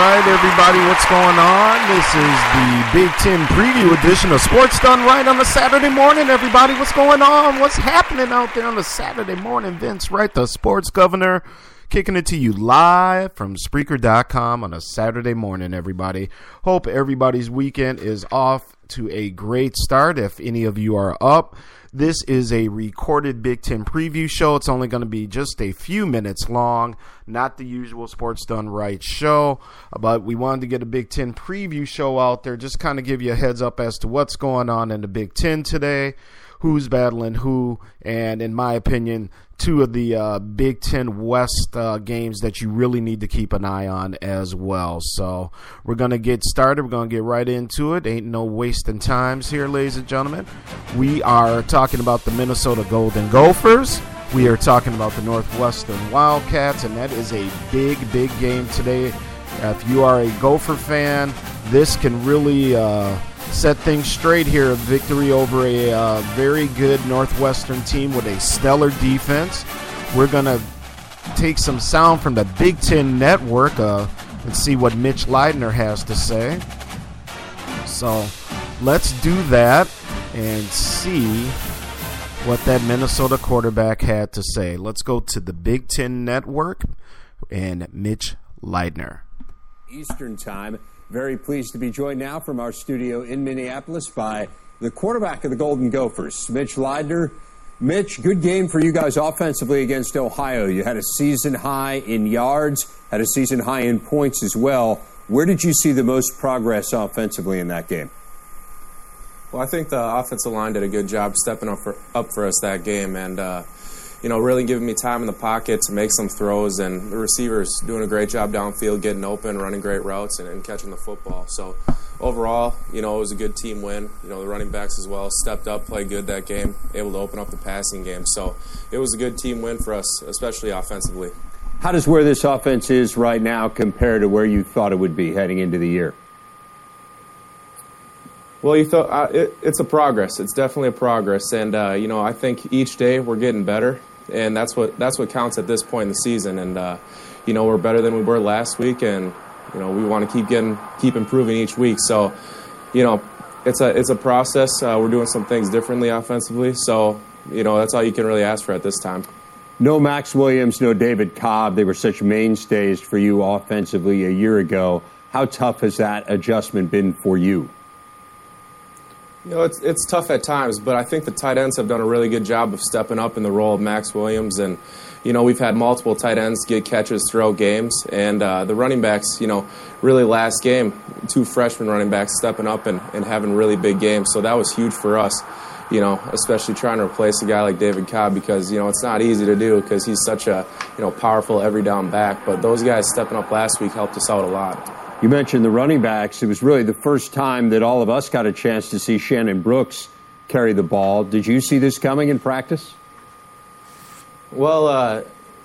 Right, everybody, what's going on? This is the Big Ten preview edition of Sports Done Right on a Saturday morning. Everybody, what's going on? What's happening out there on a Saturday morning? Vince Wright, the sports governor, kicking it to you live from Spreaker.com on a Saturday morning, everybody. Hope everybody's weekend is off to a great start. If any of you are up, this is a recorded Big Ten preview show. It's only going to be just a few minutes long, not the usual Sports Done Right show. But we wanted to get a Big Ten preview show out there, just kind of give you a heads up as to what's going on in the Big Ten today, who's battling who, and in my opinion, two of the uh, Big Ten West uh, games that you really need to keep an eye on as well. So we're going to get started. We're going to get right into it. Ain't no wasting times here, ladies and gentlemen. We are talking about the Minnesota Golden Gophers. We are talking about the Northwestern Wildcats, and that is a big, big game today. If you are a Gopher fan, this can really. Uh, set things straight here. A victory over a uh, very good Northwestern team with a stellar defense. We're going to take some sound from the Big Ten Network uh, and see what Mitch Leidner has to say. So let's do that and see what that Minnesota quarterback had to say. Let's go to the Big Ten Network and Mitch Leidner. Eastern Time. Very pleased to be joined now from our studio in Minneapolis by the quarterback of the Golden Gophers, Mitch Leidner. Mitch, good game for you guys offensively against Ohio. You had a season high in yards, had a season high in points as well. Where did you see the most progress offensively in that game? Well, I think the offensive line did a good job stepping up for, up for us that game, and uh, you know, really giving me time in the pocket to make some throws, and the receivers doing a great job downfield, getting open, running great routes, and, and, catching the football. So overall, you know, it was a good team win. You know, the running backs as well stepped up, played good that game, able to open up the passing game. So it was a good team win for us, especially offensively. How does where this offense is right now compare to where you thought it would be heading into the year? Well, you thought uh, it, it's a progress. It's definitely a progress, and uh, you know, I think each day we're getting better and that's what that's what counts at this point in the season. And uh, you know, we're better than we were last week, and you know, we want to keep getting keep improving each week. So, you know, it's a it's a process. Uh, we're doing some things differently offensively. So, you know, that's all you can really ask for at this time. No Max Williams, no David Cobb. They were such mainstays for you offensively a year ago. How tough has that adjustment been for you? You know, it's, it's tough at times, but I think the tight ends have done a really good job of stepping up in the role of Max Williams. And, you know, we've had multiple tight ends get catches throughout games. And uh, the running backs, you know, really last game, two freshman running backs stepping up and, and having really big games. So that was huge for us, you know, especially trying to replace a guy like David Cobb because, you know, it's not easy to do because he's such a, you know, powerful every down back. But those guys stepping up last week helped us out a lot. You mentioned the running backs. It was really the first time that all of us got a chance to see Shannon Brooks carry the ball. Did you see this coming in practice? Well, uh,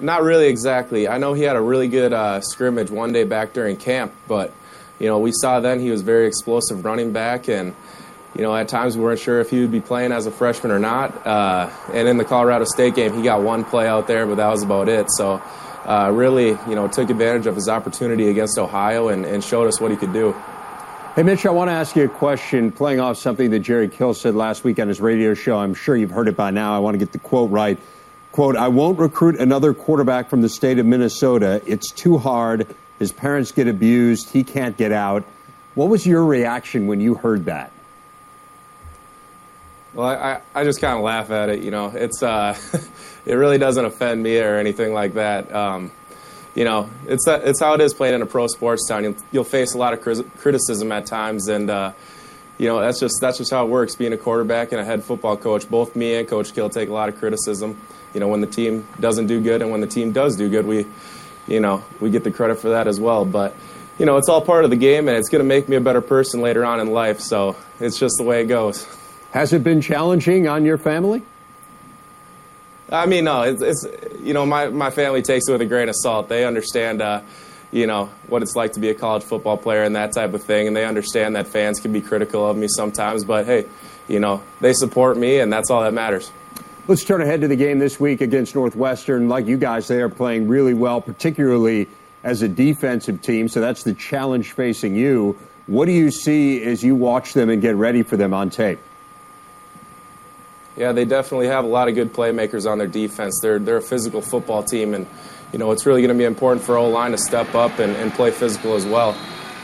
not really exactly. I know he had a really good uh, scrimmage one day back during camp, but you know we saw then he was very explosive running back, and you know at times we weren't sure if he would be playing as a freshman or not. Uh, and in the Colorado State game, he got one play out there, but that was about it. So uh, really, you know, took advantage of his opportunity against Ohio and, and showed us what he could do. Hey, Mitch, I want to ask you a question playing off something that Jerry Kill said last week on his radio show. I'm sure you've heard it by now. I want to get the quote right. Quote, I won't recruit another quarterback from the state of Minnesota. It's too hard. His parents get abused. He can't get out. What was your reaction when you heard that? Well, I, I just kind of laugh at it. You know, it's uh, it really doesn't offend me or anything like that. Um, you know, it's it's how it is playing in a pro sports town. You'll, you'll face a lot of criticism at times, and uh, you know that's just that's just how it works. Being a quarterback and a head football coach, both me and Coach Kill take a lot of criticism. You know, when the team doesn't do good and when the team does do good, we, you know, we get the credit for that as well. But you know, it's all part of the game, and it's going to make me a better person later on in life. So it's just the way it goes. Has it been challenging on your family? I mean, no, it's, it's, you know, my, my family takes it with a grain of salt. They understand, uh, you know, what it's like to be a college football player and that type of thing, and they understand that fans can be critical of me sometimes. But hey, you know, they support me, and that's all that matters. Let's turn ahead to the game this week against Northwestern. Like you guys, they are playing really well, particularly as a defensive team, so that's the challenge facing you. What do you see as you watch them and get ready for them on tape? Yeah, they definitely have a lot of good playmakers on their defense. They're they're a physical football team, and you know it's really going to be important for O line to step up and, and play physical as well.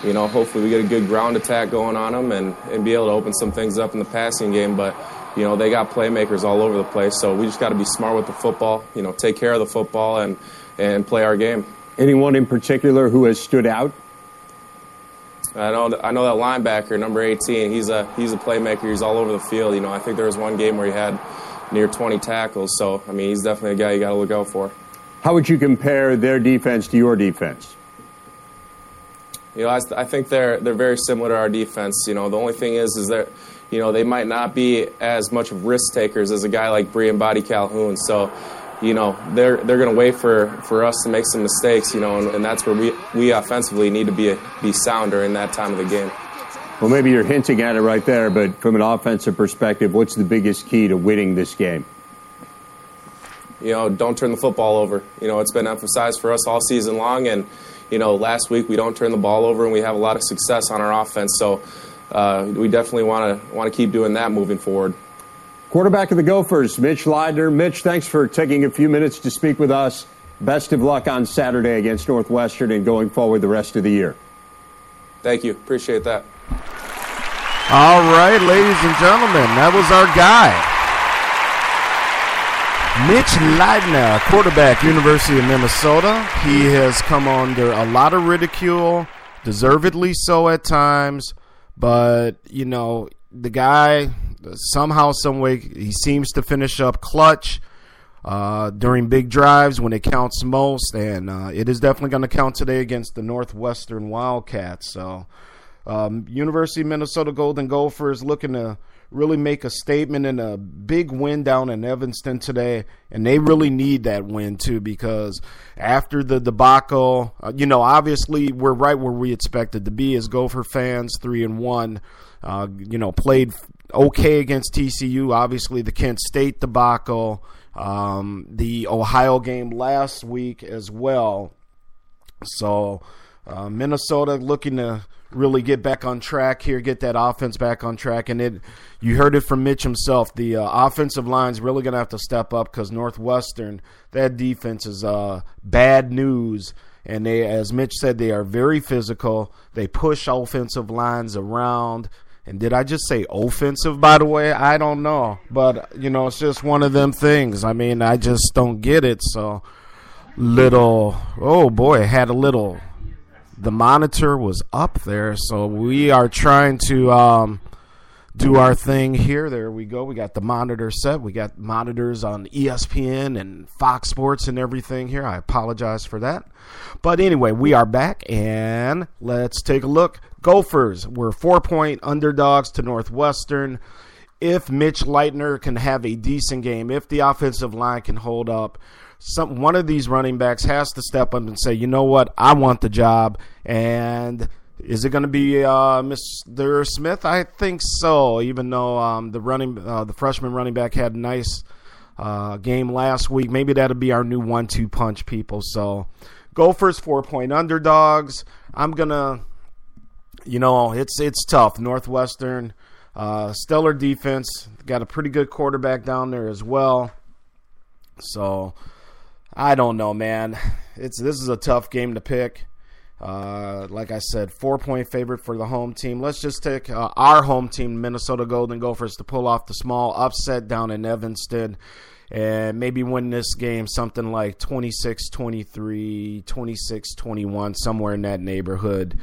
You know, hopefully we get a good ground attack going on them and, and be able to open some things up in the passing game. But you know they got playmakers all over the place, so we just got to be smart with the football. You know, take care of the football and and play our game. Anyone in particular who has stood out? I know I know that linebacker, number 18. He's a he's a playmaker. He's all over the field. You know, I think there was one game where he had near 20 tackles. So I mean, he's definitely a guy you got to look out for. How would you compare their defense to your defense? You know, I, I think they're they're very similar to our defense. You know, the only thing is is that you know they might not be as much of risk takers as a guy like Briean Boddy-Calhoun. So you know they're they're going to wait for, for us to make some mistakes, you know, and, and that's where we we offensively need to be a, be sound during that time of the game. Well, maybe you're hinting at it right there, but from an offensive perspective, what's the biggest key to winning this game? You know, don't turn the football over. You know, it's been emphasized for us all season long, and you know, last week we don't turn the ball over, and we have a lot of success on our offense. So uh, we definitely want to want to keep doing that moving forward. Quarterback of the Gophers, Mitch Leidner. Mitch, thanks for taking a few minutes to speak with us. Best of luck on Saturday against Northwestern and going forward the rest of the year. Thank you. Appreciate that. All right, ladies and gentlemen, that was our guy. Mitch Leidner, quarterback, University of Minnesota. He has come under a lot of ridicule, deservedly so at times, but, you know, the guy somehow, some way, he seems to finish up clutch uh, during big drives when it counts most, and uh, it is definitely going to count today against the Northwestern Wildcats. So, um, University of Minnesota Golden Gophers looking to really make a statement in a big win down in Evanston today, and they really need that win too because after the debacle, uh, you know, obviously we're right where we expected to be as Gopher fans, three and one. Uh, you know, played okay against TCU. Obviously, the Kent State debacle, um, the Ohio game last week as well. So, uh, Minnesota looking to really get back on track here, get that offense back on track. And it, you heard it from Mitch himself. The uh, offensive line's really going to have to step up because Northwestern, that defense is uh, bad news. And they, as Mitch said, they are very physical. They push offensive lines around. And did I just say offensive, by the way? I don't know. But, you know, it's just one of them things. I mean, I just don't get it. So, little, oh boy, had a little, the monitor was up there. So, we are trying to um, do our thing here. There we go. We got the monitor set. We got monitors on ESPN and Fox Sports and everything here. I apologize for that. But anyway, we are back and let's take a look. Gophers were four point underdogs to Northwestern. If Mitch Leidner can have a decent game, if the offensive line can hold up, some one of these running backs has to step up and say, you know what, I want the job. And is it going to be uh, Mr. Smith? I think so. Even though um, the running, uh, the freshman running back had a nice uh, game last week, maybe that'll be our new one-two punch, people. So, Gophers four-point underdogs. I'm gonna you know, it's it's tough. Northwestern, uh, stellar defense, got a pretty good quarterback down there as well. So I don't know, man. It's this is a tough game to pick. Uh, like I said, four point favorite for the home team. Let's just take uh, our home team, Minnesota Golden Gophers, to pull off the small upset down in Evanston and maybe win this game something like 26 23, 26 21, somewhere in that neighborhood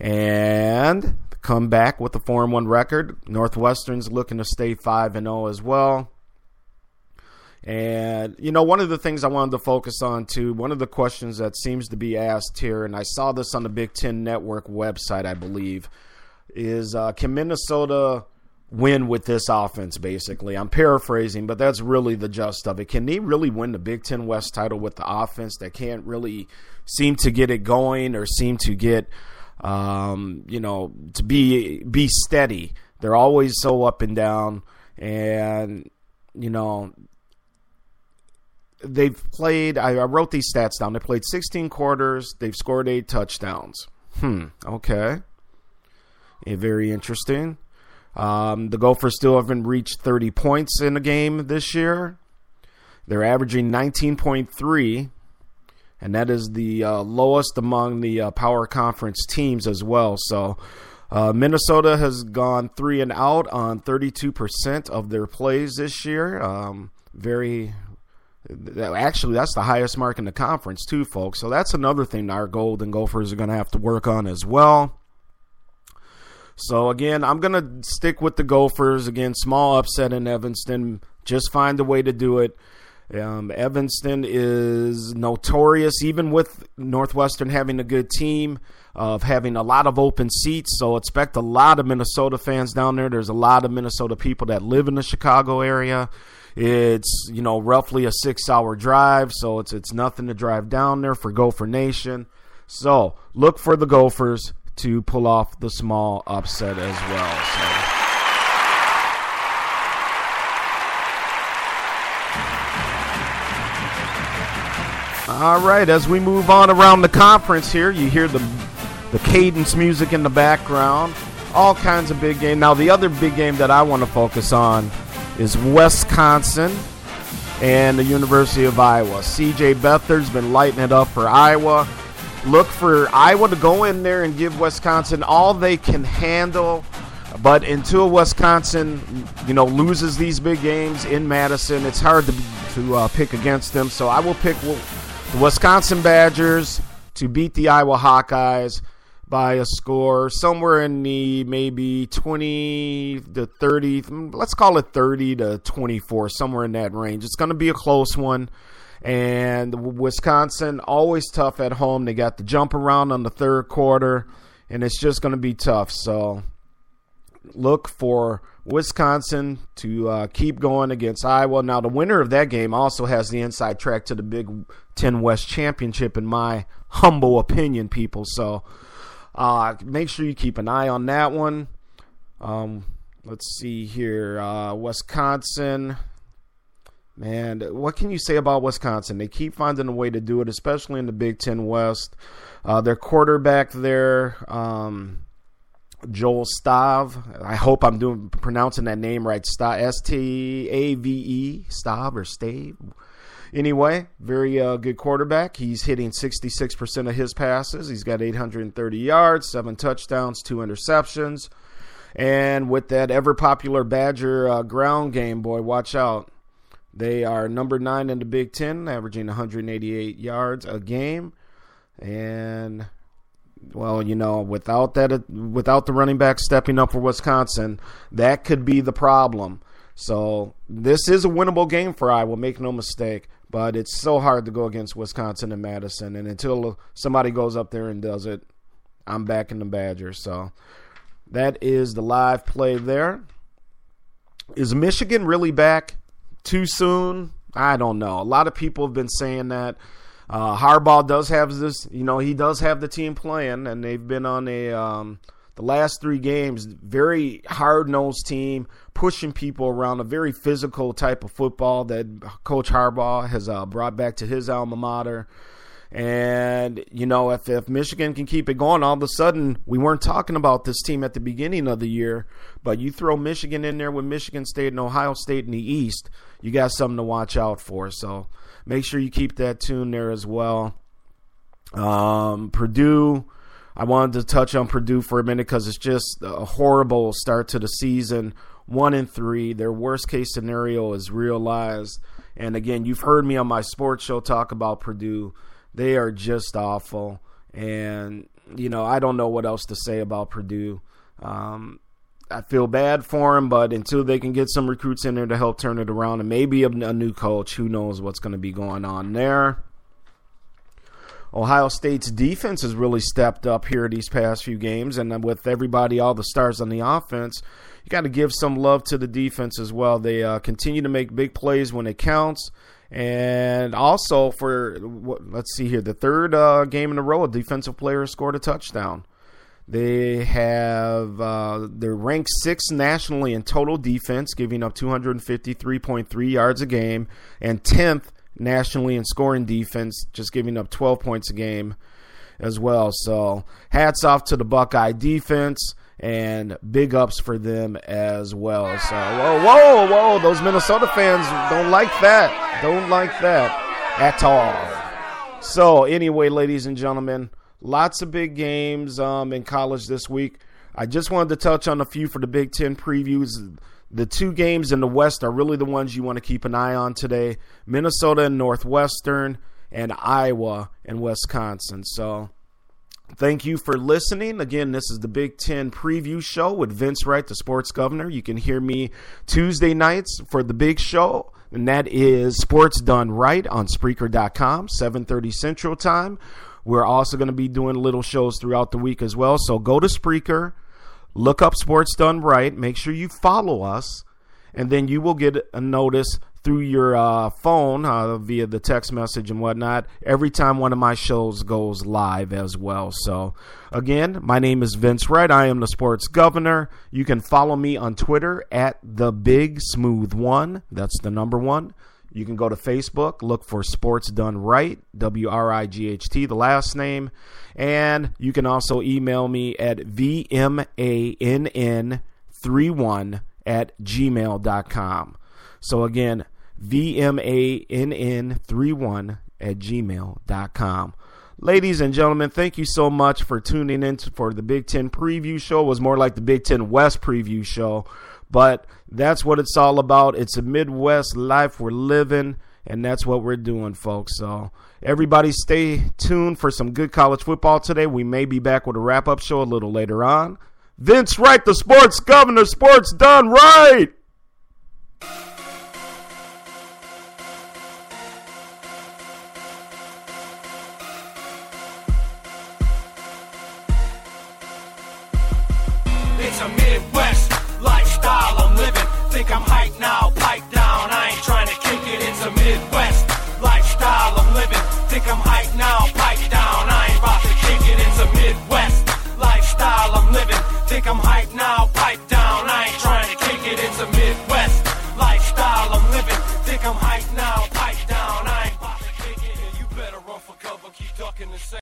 and come back with a 4 1 record. Northwestern's looking to stay 5 and 0 as well. And, you know, one of the things I wanted to focus on, too, one of the questions that seems to be asked here, and I saw this on the Big Ten Network website, I believe, is uh, can Minnesota win with this offense, basically? I'm paraphrasing, but that's really the gist of it. Can they really win the Big Ten West title with the offense that can't really seem to get it going or seem to get um, you know, to be be steady. They're always so up and down, and you know, they've played. I, I wrote these stats down. They played 16 quarters. They've scored eight touchdowns. Hmm. Okay. Yeah, very interesting. Um, the Gophers still haven't reached 30 points in a game this year. They're averaging 19.3, and that is the uh, lowest among the uh, power conference teams as well. So uh, Minnesota has gone three and out on 32% of their plays this year. Um, very, actually, that's the highest mark in the conference, too, folks. So that's another thing our Golden Gophers are going to have to work on as well. So again, I'm going to stick with the Gophers. Again, small upset in Evanston. Just find a way to do it. Um, Evanston is notorious, even with Northwestern having a good team, of having a lot of open seats. So expect a lot of Minnesota fans down there. There's a lot of Minnesota people that live in the Chicago area. It's you know roughly a six-hour drive, so it's it's nothing to drive down there for Gopher Nation. So look for the Gophers to pull off the small upset as well. So. All right, as we move on around the conference here, you hear the the cadence music in the background. All kinds of big game. Now, the other big game that I want to focus on is Wisconsin and the University of Iowa. CJ Beathard's been lighting it up for Iowa. Look for Iowa to go in there and give Wisconsin all they can handle. But until Wisconsin, you know, loses these big games in Madison, it's hard to to uh, pick against them. So I will pick the Wisconsin Badgers to beat the Iowa Hawkeyes by a score somewhere in the maybe 20 to 30, let's call it 30 to 24, somewhere in that range. It's going to be a close one. And Wisconsin, always tough at home. They got the jump around on the third quarter, and it's just going to be tough. So look for Wisconsin to uh, keep going against Iowa. Now, the winner of that game also has the inside track to the Big Ten West Championship, in my humble opinion, people. So uh, make sure you keep an eye on that one. Um, let's see here. Uh, Wisconsin. Man, what can you say about Wisconsin? They keep finding a way to do it, especially in the Big Ten West. Uh, their quarterback there, um, Joel Stav. I hope I'm doing pronouncing that name right. Stav, S T A V E, Stav or Stave. Anyway, very uh, good quarterback. He's hitting 66% of his passes. He's got 830 yards, seven touchdowns, two interceptions. And with that ever popular Badger uh, ground game, boy, watch out. They are number nine in the Big Ten, averaging 188 yards a game. And well, you know, without that, without the running back stepping up for Wisconsin, that could be the problem. So this is a winnable game for Iowa. Make no mistake. But it's so hard to go against Wisconsin and Madison. And until somebody goes up there and does it, I'm backing the Badgers. So that is the live play there. Is Michigan really back too soon? I don't know. A lot of people have been saying that. Uh, Harbaugh does have this, you know, he does have the team playing, and they've been on a um, the last three games, very hard nosed team, pushing people around, a very physical type of football that Coach Harbaugh has uh, brought back to his alma mater. And, you know, if, if Michigan can keep it going, all of a sudden, we weren't talking about this team at the beginning of the year, but you throw Michigan in there with Michigan State and Ohio State in the East, you got something to watch out for. So make sure you keep that tune there as well. Um, Purdue I wanted to touch on Purdue for a minute because it's just a horrible start to the season. One and three. Their worst case scenario is realized. And again, you've heard me on my sports show talk about Purdue. They are just awful. And, you know, I don't know what else to say about Purdue. Um, I feel bad for them, but until they can get some recruits in there to help turn it around and maybe a, a new coach, who knows what's going to be going on there. Ohio State's defense has really stepped up here these past few games, and with everybody, all the stars on the offense, you got to give some love to the defense as well. They uh, continue to make big plays when it counts, and also for let's see here, the third uh, game in a row, a defensive player scored a touchdown. They have uh, they're ranked sixth nationally in total defense, giving up 253.3 yards a game, and tenth nationally in scoring defense, just giving up 12 points a game as well. So hats off to the Buckeye defense and big ups for them as well. So whoa, whoa, whoa! Those Minnesota fans don't like that. Don't like that at all. So anyway, ladies and gentlemen, lots of big games um, in college this week. I just wanted to touch on a few for the Big Ten previews. The two games in the West are really the ones you want to keep an eye on today Minnesota and Northwestern, and Iowa and Wisconsin. So. Thank you for listening. Again, this is the Big Ten preview show with Vince Wright, the sports governor. You can hear me Tuesday nights for the big show, and that is Sports Done Right on Spreaker.com, 7:30 Central Time. We're also going to be doing little shows throughout the week as well. So go to Spreaker, look up Sports Done Right, make sure you follow us, and then you will get a notice through your uh, phone uh, via the text message and whatnot every time one of my shows goes live as well. So, again, my name is Vince Wright. I am the sports governor. You can follow me on Twitter at the Big Smooth One. That's the number one. You can go to Facebook, look for Sports Done Right, W R I G H T, the last name. And you can also email me at VMANN31 at gmail.com. So again, VMANN31 at gmail.com. Ladies and gentlemen, thank you so much for tuning in for the Big Ten preview show. It was more like the Big Ten West preview show, but that's what it's all about. It's a Midwest life we're living, and that's what we're doing, folks. So everybody stay tuned for some good college football today. We may be back with a wrap up show a little later on. Vince Wright, the sports governor, sports done right. It's a Midwest think I'm hyped now, pipe down. I ain't trying to kick it, it's a Midwest lifestyle I'm living. Think I'm hyped now,